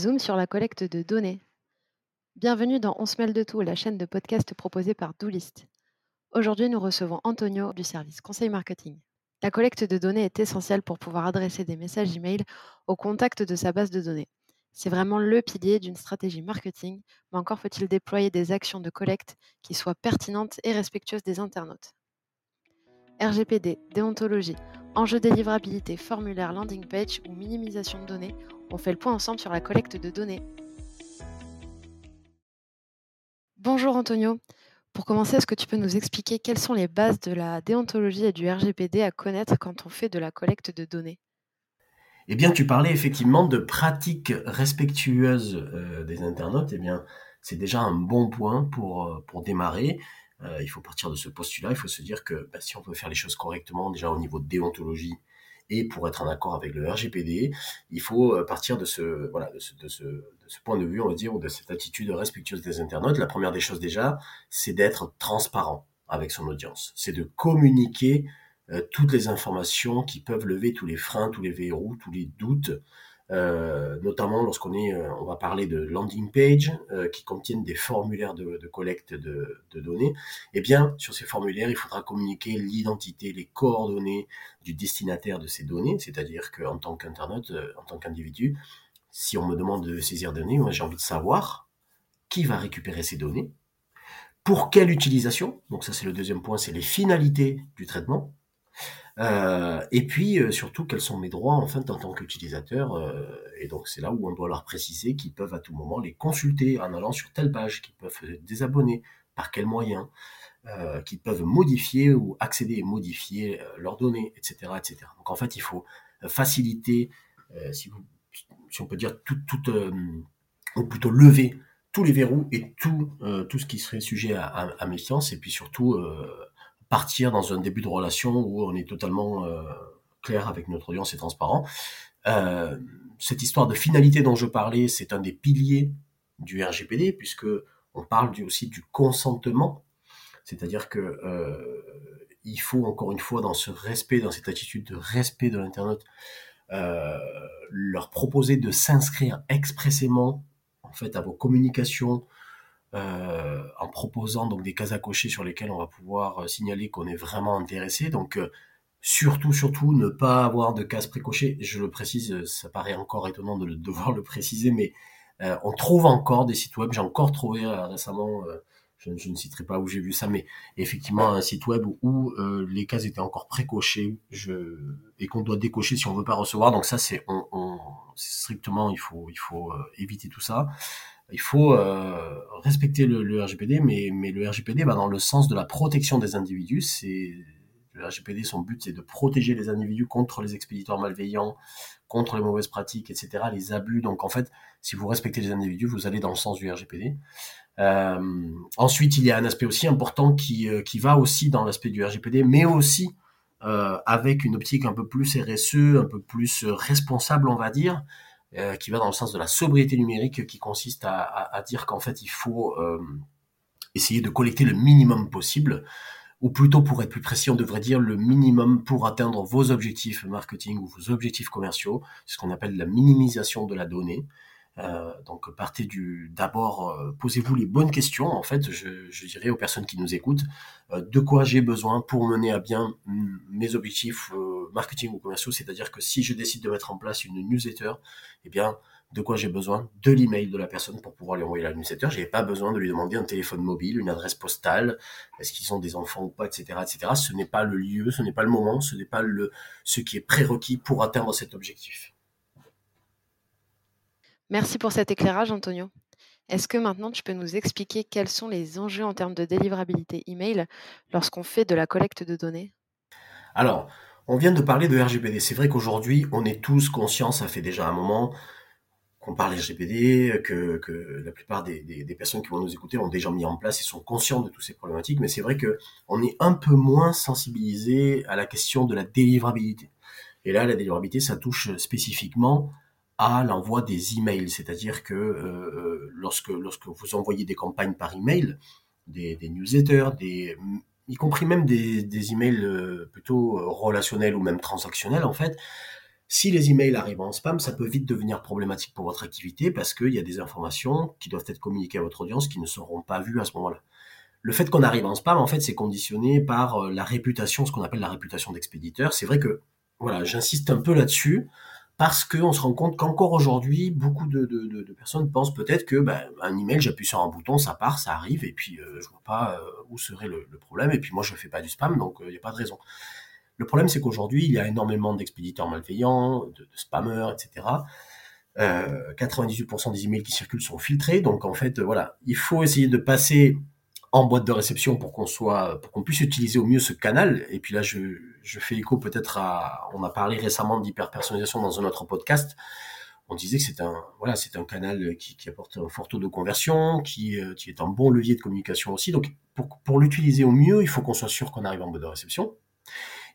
zoom sur la collecte de données. Bienvenue dans On se mêle de tout, la chaîne de podcast proposée par Doolist. Aujourd'hui, nous recevons Antonio du service conseil marketing. La collecte de données est essentielle pour pouvoir adresser des messages email au contact de sa base de données. C'est vraiment le pilier d'une stratégie marketing, mais encore faut-il déployer des actions de collecte qui soient pertinentes et respectueuses des internautes. RGPD, déontologie, enjeux délivrabilité, formulaire, landing page ou minimisation de données, on fait le point ensemble sur la collecte de données. Bonjour Antonio. Pour commencer, est-ce que tu peux nous expliquer quelles sont les bases de la déontologie et du RGPD à connaître quand on fait de la collecte de données? Eh bien, tu parlais effectivement de pratiques respectueuses euh, des internautes. Eh bien, c'est déjà un bon point pour, euh, démarrer. Euh, il faut partir de ce postulat. Il faut se dire que bah, si on veut faire les choses correctement, déjà au niveau de déontologie, et pour être en accord avec le RGPD, il faut euh, partir de ce, point de vue, on va dire, ou de cette attitude respectueuse des internautes. La première des choses déjà, c'est d'être transparent avec son audience. C'est de communiquer euh, toutes les informations qui peuvent lever tous les freins, tous les verrous, tous les doutes notamment lorsqu'on est, euh, on va parler de landing page euh, qui contiennent des formulaires de, collecte de, données. Eh bien, sur ces formulaires, il faudra communiquer l'identité, les coordonnées du destinataire de ces données, c'est-à-dire qu'en tant qu'internaute, en tant qu'individu, si on me demande de saisir des données, j'ai envie de savoir qui va récupérer ces données, pour quelle utilisation, donc ça c'est le deuxième point, c'est les finalités du traitement, euh, et puis euh, surtout, quels sont mes droits en en tant qu'utilisateur euh, Et donc c'est là où on doit leur préciser qu'ils peuvent à tout moment les consulter en allant sur telle page, qu'ils peuvent désabonner, par quels moyens, qu'ils peuvent modifier ou accéder et modifier leurs données, etc., etc. Donc en fait, il faut faciliter, si, on peut dire, tout, tout ou plutôt lever tous les verrous et tout, tout ce qui serait sujet à, à méfiance, et puis surtout partir dans un début de relation où on est totalement euh, clair avec notre audience et transparent. Euh, cette histoire de finalité dont je parlais, c'est un des piliers du RGPD puisque on parle aussi du consentement, c'est-à-dire que euh, il faut encore une fois dans ce respect, dans cette attitude de respect de l'internaute, euh, leur proposer de s'inscrire expressément en fait à vos communications, euh, en proposant donc des cases à cocher sur lesquelles on va pouvoir euh, signaler qu'on est vraiment intéressé. Donc euh, surtout, surtout, ne pas avoir de cases précochées. Je le précise, ça paraît encore étonnant de devoir le préciser, mais on trouve encore des sites web. J'ai encore trouvé récemment, je, ne citerai pas où j'ai vu ça, mais effectivement un site web où les cases étaient encore précochées et qu'on doit décocher si on veut pas recevoir. Donc ça, c'est strictement, il faut, il faut éviter tout ça il faut respecter le, RGPD, mais, mais le RGPD va dans le sens de la protection des individus. C'est le RGPD, son but, c'est de protéger les individus contre les expéditeurs malveillants, contre les mauvaises pratiques, etc., les abus. Donc, en fait, si vous respectez les individus, vous allez dans le sens du RGPD. Euh, ensuite, il y a un aspect aussi important qui, euh, qui va aussi dans l'aspect du RGPD, mais aussi euh, avec une optique un peu plus RSE, un peu plus responsable, on va dire. Euh, qui va dans le sens de la sobriété numérique, qui consiste à, dire qu'en fait il faut euh, essayer de collecter le minimum possible, ou plutôt pour être plus précis, on devrait dire le minimum pour atteindre vos objectifs marketing ou vos objectifs commerciaux, ce qu'on appelle la minimisation de la donnée. Euh, donc partez du d'abord euh, posez-vous les bonnes questions en fait je, je, dirais aux personnes qui nous écoutent. Euh, de quoi j'ai besoin pour mener à bien mes objectifs euh, marketing ou commerciaux? C'est-à-dire que si je décide de mettre en place une newsletter eh bien de quoi j'ai besoin? De l'email de la personne pour pouvoir lui envoyer la newsletter. J'ai pas besoin de lui demander un téléphone mobile une adresse postale. Est-ce qu'ils ont des enfants ou pas etc etc ce n'est pas le lieu ce n'est pas le moment ce n'est pas le ce qui est prérequis pour atteindre cet objectif Merci pour cet éclairage, Antonio. Est-ce que maintenant tu peux nous expliquer quels sont les enjeux en termes de délivrabilité email lorsqu'on fait de la collecte de données? Alors, on vient de parler de RGPD. C'est vrai qu'aujourd'hui, on est tous conscients, ça fait déjà un moment qu'on parle RGPD, que, la plupart des, des, personnes qui vont nous écouter ont déjà mis en place et sont conscients de toutes ces problématiques, mais c'est vrai que on est un peu moins sensibilisé à la question de la délivrabilité. Et là, la délivrabilité, ça touche spécifiquement à l'envoi des emails, c'est-à-dire que euh, lorsque lorsque vous envoyez des campagnes par email, des, des newsletters, des y compris même des, des emails euh, plutôt relationnels ou même transactionnels en fait, Si les emails arrivent en spam, ça peut vite devenir problématique pour votre activité parce qu'il y a des informations qui doivent être communiquées à votre audience qui ne seront pas vues à ce moment-là. Le fait qu'on arrive en spam, en fait, c'est conditionné par euh, la réputation, ce qu'on appelle la réputation d'expéditeur. C'est vrai que, voilà, j'insiste un peu là-dessus parce qu'on se rend compte qu'encore aujourd'hui, beaucoup de, personnes pensent peut-être que ben, un email, j'appuie sur un bouton, ça part, ça arrive, et puis euh, je vois pas euh, où serait le, problème, et puis moi je fais pas du spam, donc il n'y a pas de raison. Le problème, c'est qu'aujourd'hui, il y a énormément d'expéditeurs malveillants, de, spammers, etc. 98% des emails qui circulent sont filtrés, donc en fait, voilà, il faut essayer de passer en boîte de réception pour qu'on soit, pour qu'on puisse utiliser au mieux ce canal. Et puis là, je, je fais écho peut-être à, on a parlé récemment d'hyper-personnalisation dans un autre podcast. On disait que c'est un, voilà, c'est un canal qui, qui, apporte un fort taux de conversion, qui, euh, qui est un bon levier de communication aussi. Donc, pour, pour l'utiliser au mieux, il faut qu'on soit sûr qu'on arrive en boîte de réception.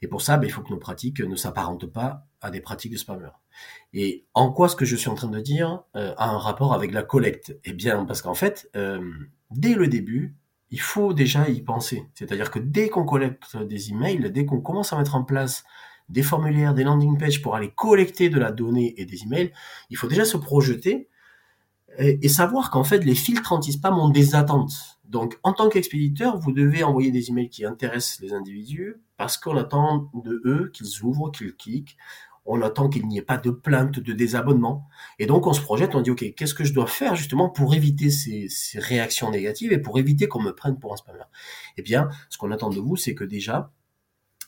Et pour ça, ben, il faut que nos pratiques ne s'apparentent pas à des pratiques de spammer. Et en quoi ce que je suis en train de dire euh, a un rapport avec la collecte? Eh bien, parce qu'en fait, euh, dès le début, il faut déjà y penser. C'est-à-dire que dès qu'on collecte des emails, dès qu'on commence à mettre en place des formulaires, des landing pages pour aller collecter de la donnée et des emails, il faut déjà se projeter et, savoir qu'en fait, les filtres anti-spam ont des attentes. Donc, en tant qu'expéditeur, vous devez envoyer des emails qui intéressent les individus parce qu'on attend de eux qu'ils ouvrent, qu'ils cliquent. On attend qu'il n'y ait pas de plainte, de désabonnement. Et donc, on se projette, on dit, OK, qu'est-ce que je dois faire justement pour éviter ces, réactions négatives et pour éviter qu'on me prenne pour un spammer? Eh bien, ce qu'on attend de vous, c'est que déjà,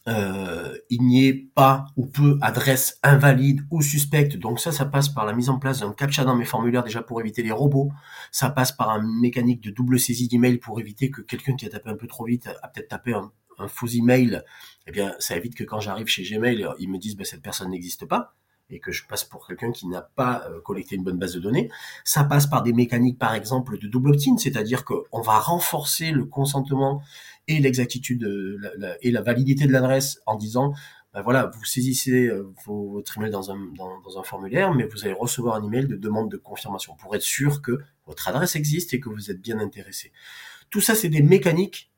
euh, il n'y ait pas ou peu adresse invalide ou suspecte. Donc ça, ça passe par la mise en place d'un captcha dans mes formulaires déjà pour éviter les robots. Ça passe par un mécanique de double saisie d'email pour éviter que quelqu'un qui a tapé un peu trop vite a peut-être tapé un, faux email. Eh bien, ça évite que quand j'arrive chez Gmail, ils me disent ben, cette personne n'existe pas et que je passe pour quelqu'un qui n'a pas euh, collecté une bonne base de données. Ça passe par des mécaniques, par exemple, de double opt-in, c'est-à-dire qu'on va renforcer le consentement et l'exactitude euh, et la validité de l'adresse en disant ben voilà, vous saisissez euh, votre email un, dans, un formulaire, mais vous allez recevoir un email de demande de confirmation pour être sûr que votre adresse existe et que vous êtes bien intéressé. Tout ça, c'est des mécaniques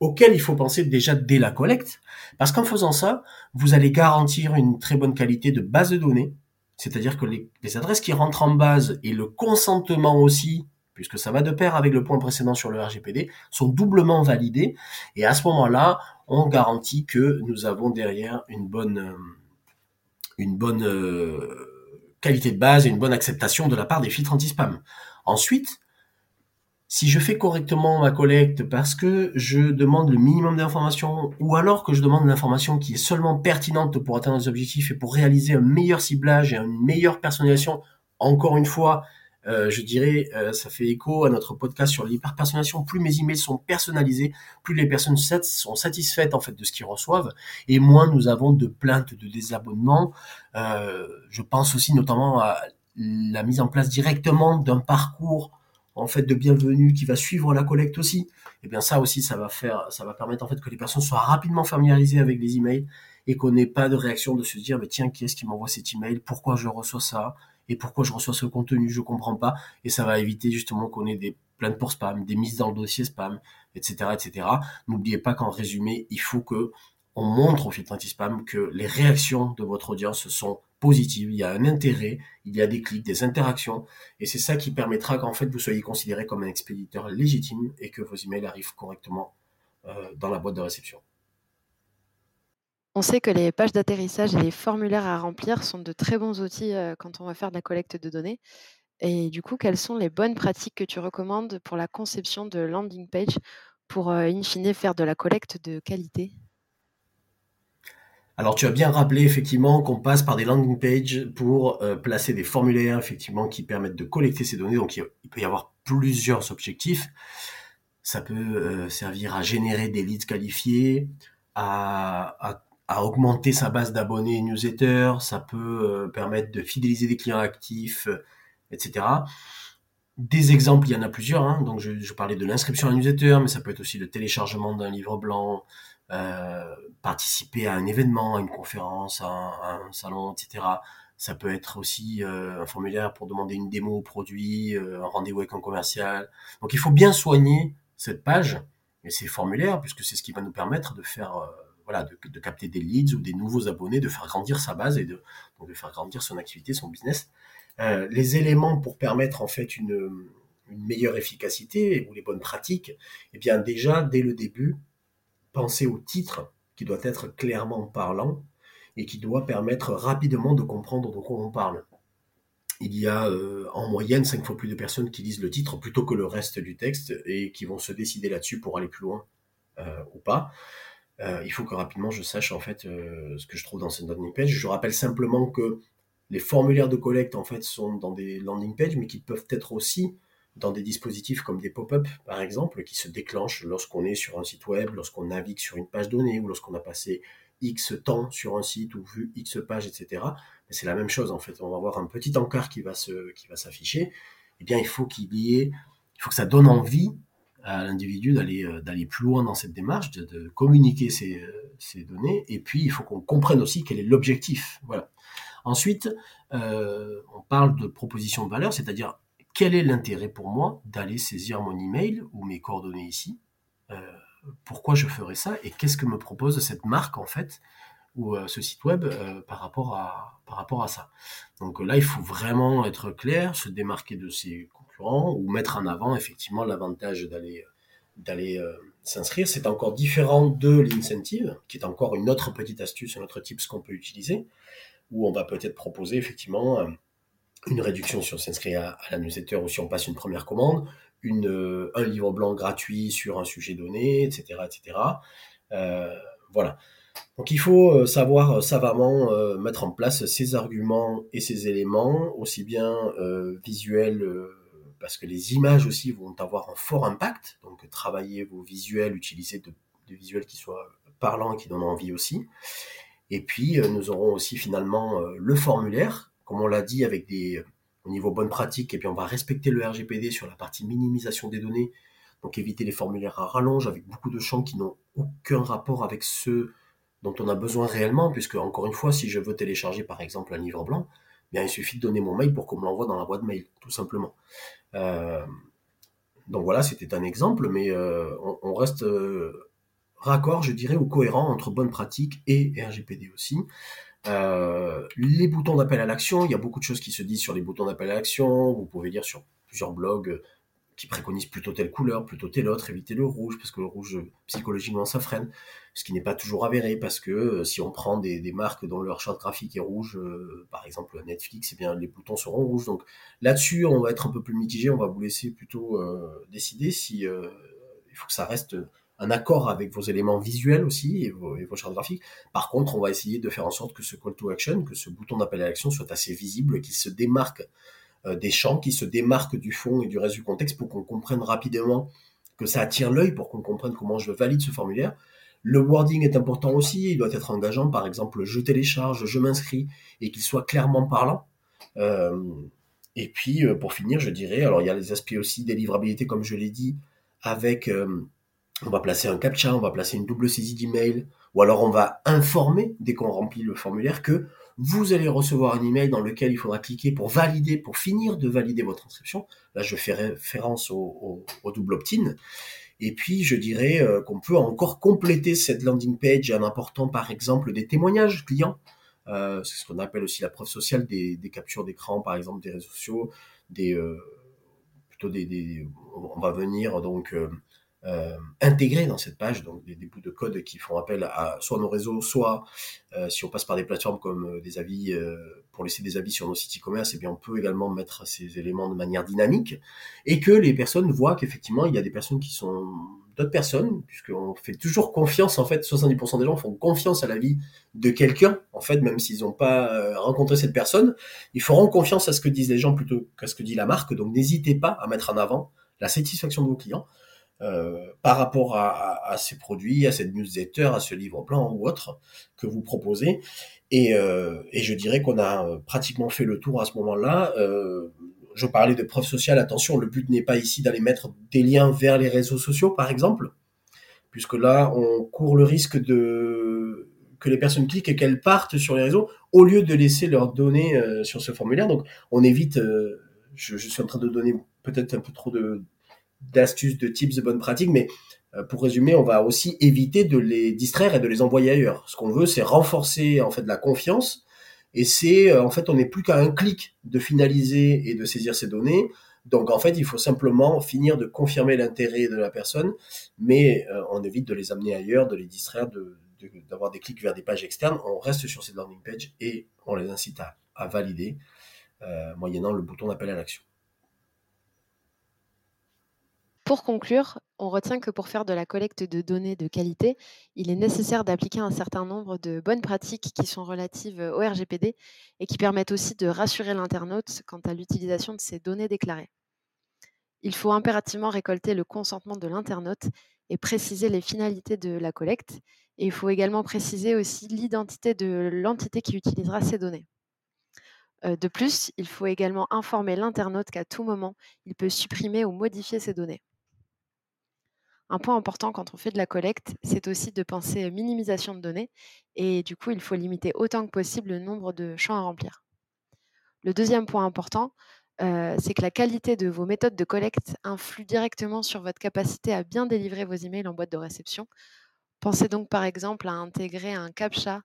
auxquelles il faut penser déjà dès la collecte, parce qu'en faisant ça, vous allez garantir une très bonne qualité de base de données, c'est-à-dire que les, les adresses qui rentrent en base et le consentement aussi puisque ça va de pair avec le point précédent sur le RGPD, sont doublement validés. Et à ce moment-là, on garantit que nous avons derrière une bonne, euh, une bonne euh, qualité de base et une bonne acceptation de la part des filtres anti-spam. Ensuite, si je fais correctement ma collecte parce que je demande le minimum d'informations ou alors que je demande l'information qui est seulement pertinente pour atteindre les objectifs et pour réaliser un meilleur ciblage et une meilleure personnalisation, encore une fois, euh, je dirais, euh, ça fait écho à notre podcast sur l'hyperpersonnalisation. Plus mes emails sont personnalisés, plus les personnes sont satisfaites en fait de ce qu'ils reçoivent, et moins nous avons de plaintes de désabonnement. Euh, je pense aussi notamment à la mise en place directement d'un parcours en fait de bienvenue qui va suivre la collecte aussi. Et eh bien ça aussi, ça va faire, ça va permettre en fait que les personnes soient rapidement familiarisées avec les emails et qu'on n'ait pas de réaction de se dire, mais tiens, qui est-ce qui m'envoie cet email? Pourquoi je reçois ça? Et pourquoi je reçois ce contenu, je comprends pas, et ça va éviter justement qu'on ait des plaintes pour spam, des mises dans le dossier spam, etc., etc. N'oubliez pas qu'en résumé, il faut que on montre au filtre anti-spam que les réactions de votre audience sont positives, il y a un intérêt, il y a des clics, des interactions, et c'est ça qui permettra qu'en fait vous soyez considéré comme un expéditeur légitime et que vos emails arrivent correctement euh, dans la boîte de réception. On sait que les pages d'atterrissage et les formulaires à remplir sont de très bons outils quand on va faire de la collecte de données. Et du coup, quelles sont les bonnes pratiques que tu recommandes pour la conception de landing page pour, in fine, faire de la collecte de qualité? Alors tu as bien rappelé effectivement qu'on passe par des landing pages pour placer des formulaires effectivement qui permettent de collecter ces données. Donc il, peut y avoir plusieurs objectifs. Ça peut servir à générer des leads qualifiés, à, augmenter sa base d'abonnés newsletter, ça peut euh, permettre de fidéliser des clients actifs, euh, etc. Des exemples, il y en a plusieurs. Hein. Donc, je, parlais de l'inscription à un newsletter, mais ça peut être aussi le téléchargement d'un livre blanc, euh, participer à un événement, à une conférence, à un, salon, etc. Ça peut être aussi un formulaire pour demander une démo au produit, un rendez-vous avec un commercial. Donc, il faut bien soigner cette page et ces formulaires, puisque c'est ce qui va nous permettre de faire voilà, de, capter des leads ou des nouveaux abonnés, de faire grandir sa base et de, de faire grandir son activité, son business. les éléments pour permettre en fait une meilleure efficacité ou les bonnes pratiques, eh bien déjà dès le début, pensez au titre qui doit être clairement parlant et qui doit permettre rapidement de comprendre de quoi on parle. Il y a euh, en moyenne cinq fois plus de personnes qui lisent le titre plutôt que le reste du texte et qui vont se décider là-dessus pour aller plus loin euh, ou pas. Euh, il faut que rapidement je sache en fait ce que je trouve dans cette landing page. Je rappelle simplement que les formulaires de collecte en fait sont dans des landing pages, mais qui peuvent être aussi dans des dispositifs comme des pop-up, par exemple, qui se déclenchent lorsqu'on est sur un site web, lorsqu'on navigue sur une page donnée ou lorsqu'on a passé X temps sur un site ou vu X pages, etc. C'est la même chose, en fait. On va avoir un petit encart qui va se, qui va s'afficher. Eh bien, il faut qu'il y ait, il faut que ça donne envie à l'individu d'aller, euh, d'aller plus loin dans cette démarche, de, communiquer ces, euh, données. Et puis, il faut qu'on comprenne aussi quel est l'objectif. Voilà. Ensuite, euh, on parle de proposition de valeur, c'est-à-dire quel est l'intérêt pour moi d'aller saisir mon email ou mes coordonnées ici euh, Pourquoi je ferais ça Et qu'est-ce que me propose cette marque en fait ou euh, ce site web euh, par rapport à ça Donc là, il faut vraiment être clair, se démarquer de ses concurrents ou mettre en avant effectivement l'avantage d'aller d'aller s'inscrire. C'est encore différent de l'incentive, qui est encore une autre petite astuce, un autre type ce qu'on peut utiliser, où on va peut-être proposer effectivement une réduction si on s'inscrit à, la newsletter ou si on passe une première commande, une, euh, un livre blanc gratuit sur un sujet donné, etc. etc. Euh, voilà. Donc il faut euh, savoir savamment mettre en place ces arguments et ces éléments, aussi bien visuels, parce que les images aussi vont avoir un fort impact. Donc travailler vos visuels, utiliser de, de visuels qui soient parlants et qui donnent envie aussi. Et puis nous aurons aussi finalement le formulaire comme on l'a dit, avec des au niveau bonne pratique, et puis on va respecter le RGPD sur la partie minimisation des données, donc éviter les formulaires à rallonge avec beaucoup de champs qui n'ont aucun rapport avec ceux dont on a besoin réellement, puisque encore une fois, si je veux télécharger par exemple un livre blanc, bien il suffit de donner mon mail pour qu'on me l'envoie dans la boîte mail, tout simplement. Euh, donc voilà, c'était un exemple, mais euh, on, reste euh, raccord, je dirais, ou cohérent entre bonne pratique et RGPD aussi. Euh, les boutons d'appel à l'action, il y a beaucoup de choses qui se disent sur les boutons d'appel à l'action. Vous pouvez lire sur plusieurs blogs euh, qui préconisent plutôt telle couleur, plutôt telle autre, éviter le rouge, parce que le rouge, psychologiquement, ça freine. Ce qui n'est pas toujours avéré, parce que euh, si on prend des, marques dont leur charte graphique est rouge, par exemple Netflix, eh bien, les boutons seront rouges. Donc là-dessus, on va être un peu plus mitigé, on va vous laisser plutôt décider si il faut que ça reste un accord avec vos éléments visuels aussi et vos, chartes graphiques. Par contre, on va essayer de faire en sorte que ce call to action, que ce bouton d'appel à l'action soit assez visible, qu'il se démarque euh, des champs, qu'il se démarque du fond et du reste du contexte pour qu'on comprenne rapidement que ça attire l'œil, pour qu'on comprenne comment je valide ce formulaire. Le wording est important aussi, il doit être engageant, par exemple, je télécharge, je m'inscris, et qu'il soit clairement parlant. Euh, et puis, euh, pour finir, je dirais, alors il y a les aspects aussi délivrabilité, comme je l'ai dit, avec on va placer un captcha, on va placer une double saisie d'email, ou alors on va informer dès qu'on remplit le formulaire que vous allez recevoir un email dans lequel il faudra cliquer pour valider, pour finir de valider votre inscription. Là, je fais référence au, double opt-in. Et puis, je dirais euh, qu'on peut encore compléter cette landing page en apportant, par exemple, des témoignages clients. Euh, c'est ce qu'on appelle aussi la preuve sociale des, captures d'écran, par exemple, des réseaux sociaux, des euh, plutôt des, on va venir donc euh, intégrés dans cette page, donc des, bouts de code qui font appel à soit nos réseaux, soit euh, si on passe par des plateformes comme euh, des avis euh, pour laisser des avis sur nos sites e-commerce, et eh bien on peut également mettre ces éléments de manière dynamique et que les personnes voient qu'effectivement il y a des personnes qui sont d'autres personnes, puisqu'on fait toujours confiance en fait, 70% des gens font confiance à la vie de quelqu'un en fait, même s'ils n'ont pas rencontré cette personne, ils feront confiance à ce que disent les gens plutôt qu'à ce que dit la marque. Donc n'hésitez pas à mettre en avant la satisfaction de vos clients euh, par rapport à, ces produits, à cette newsletter, à ce livre blanc ou autre que vous proposez. Et, euh, je dirais qu'on a euh, pratiquement fait le tour à ce moment-là. je parlais de preuve sociale. Attention, le but n'est pas ici d'aller mettre des liens vers les réseaux sociaux, par exemple, puisque là, on court le risque de que les personnes cliquent et qu'elles partent sur les réseaux au lieu de laisser leurs données sur ce formulaire. Donc, on évite. je, suis en train de donner peut-être un peu trop de, d'astuces, de tips, de bonnes pratiques, mais euh, pour résumer, on va aussi éviter de les distraire et de les envoyer ailleurs. Ce qu'on veut, c'est renforcer en fait la confiance. Et c'est en fait, on n'est plus qu'à un clic de finaliser et de saisir ces données. Donc en fait, il faut simplement finir de confirmer l'intérêt de la personne, mais on évite de les amener ailleurs, de les distraire, de, d'avoir des clics vers des pages externes, on reste sur ces landing pages et on les incite à, valider euh, moyennant le bouton d'appel à l'action. Pour conclure, on retient que pour faire de la collecte de données de qualité, il est nécessaire d'appliquer un certain nombre de bonnes pratiques qui sont relatives au RGPD et qui permettent aussi de rassurer l'internaute quant à l'utilisation de ces données déclarées. Il faut impérativement récolter le consentement de l'internaute et préciser les finalités de la collecte. Et il faut également préciser aussi l'identité de l'entité qui utilisera ces données. Euh, de plus, il faut également informer l'internaute qu'à tout moment, il peut supprimer ou modifier ces données. Un point important quand on fait de la collecte, c'est aussi de penser minimisation de données et du coup, il faut limiter autant que possible le nombre de champs à remplir. Le deuxième point important, euh, c'est que la qualité de vos méthodes de collecte influe directement sur votre capacité à bien délivrer vos emails en boîte de réception. Pensez donc par exemple à intégrer un CAPTCHA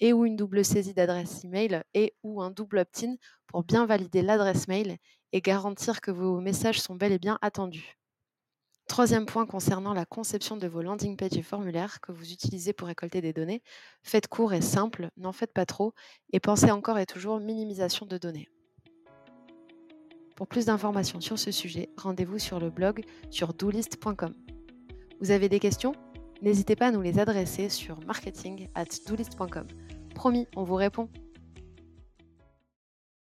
et ou une double saisie d'adresse email et ou un double opt-in pour bien valider l'adresse mail et garantir que vos messages sont bel et bien attendus. Troisième point concernant la conception de vos landing pages et formulaires que vous utilisez pour récolter des données, faites court et simple, n'en faites pas trop et pensez encore et toujours minimisation de données. Pour plus d'informations sur ce sujet, rendez-vous sur le blog sur doolist.com. Vous avez des questions? N'hésitez pas à nous les adresser sur marketing at doolist.com. Promis, on vous répond.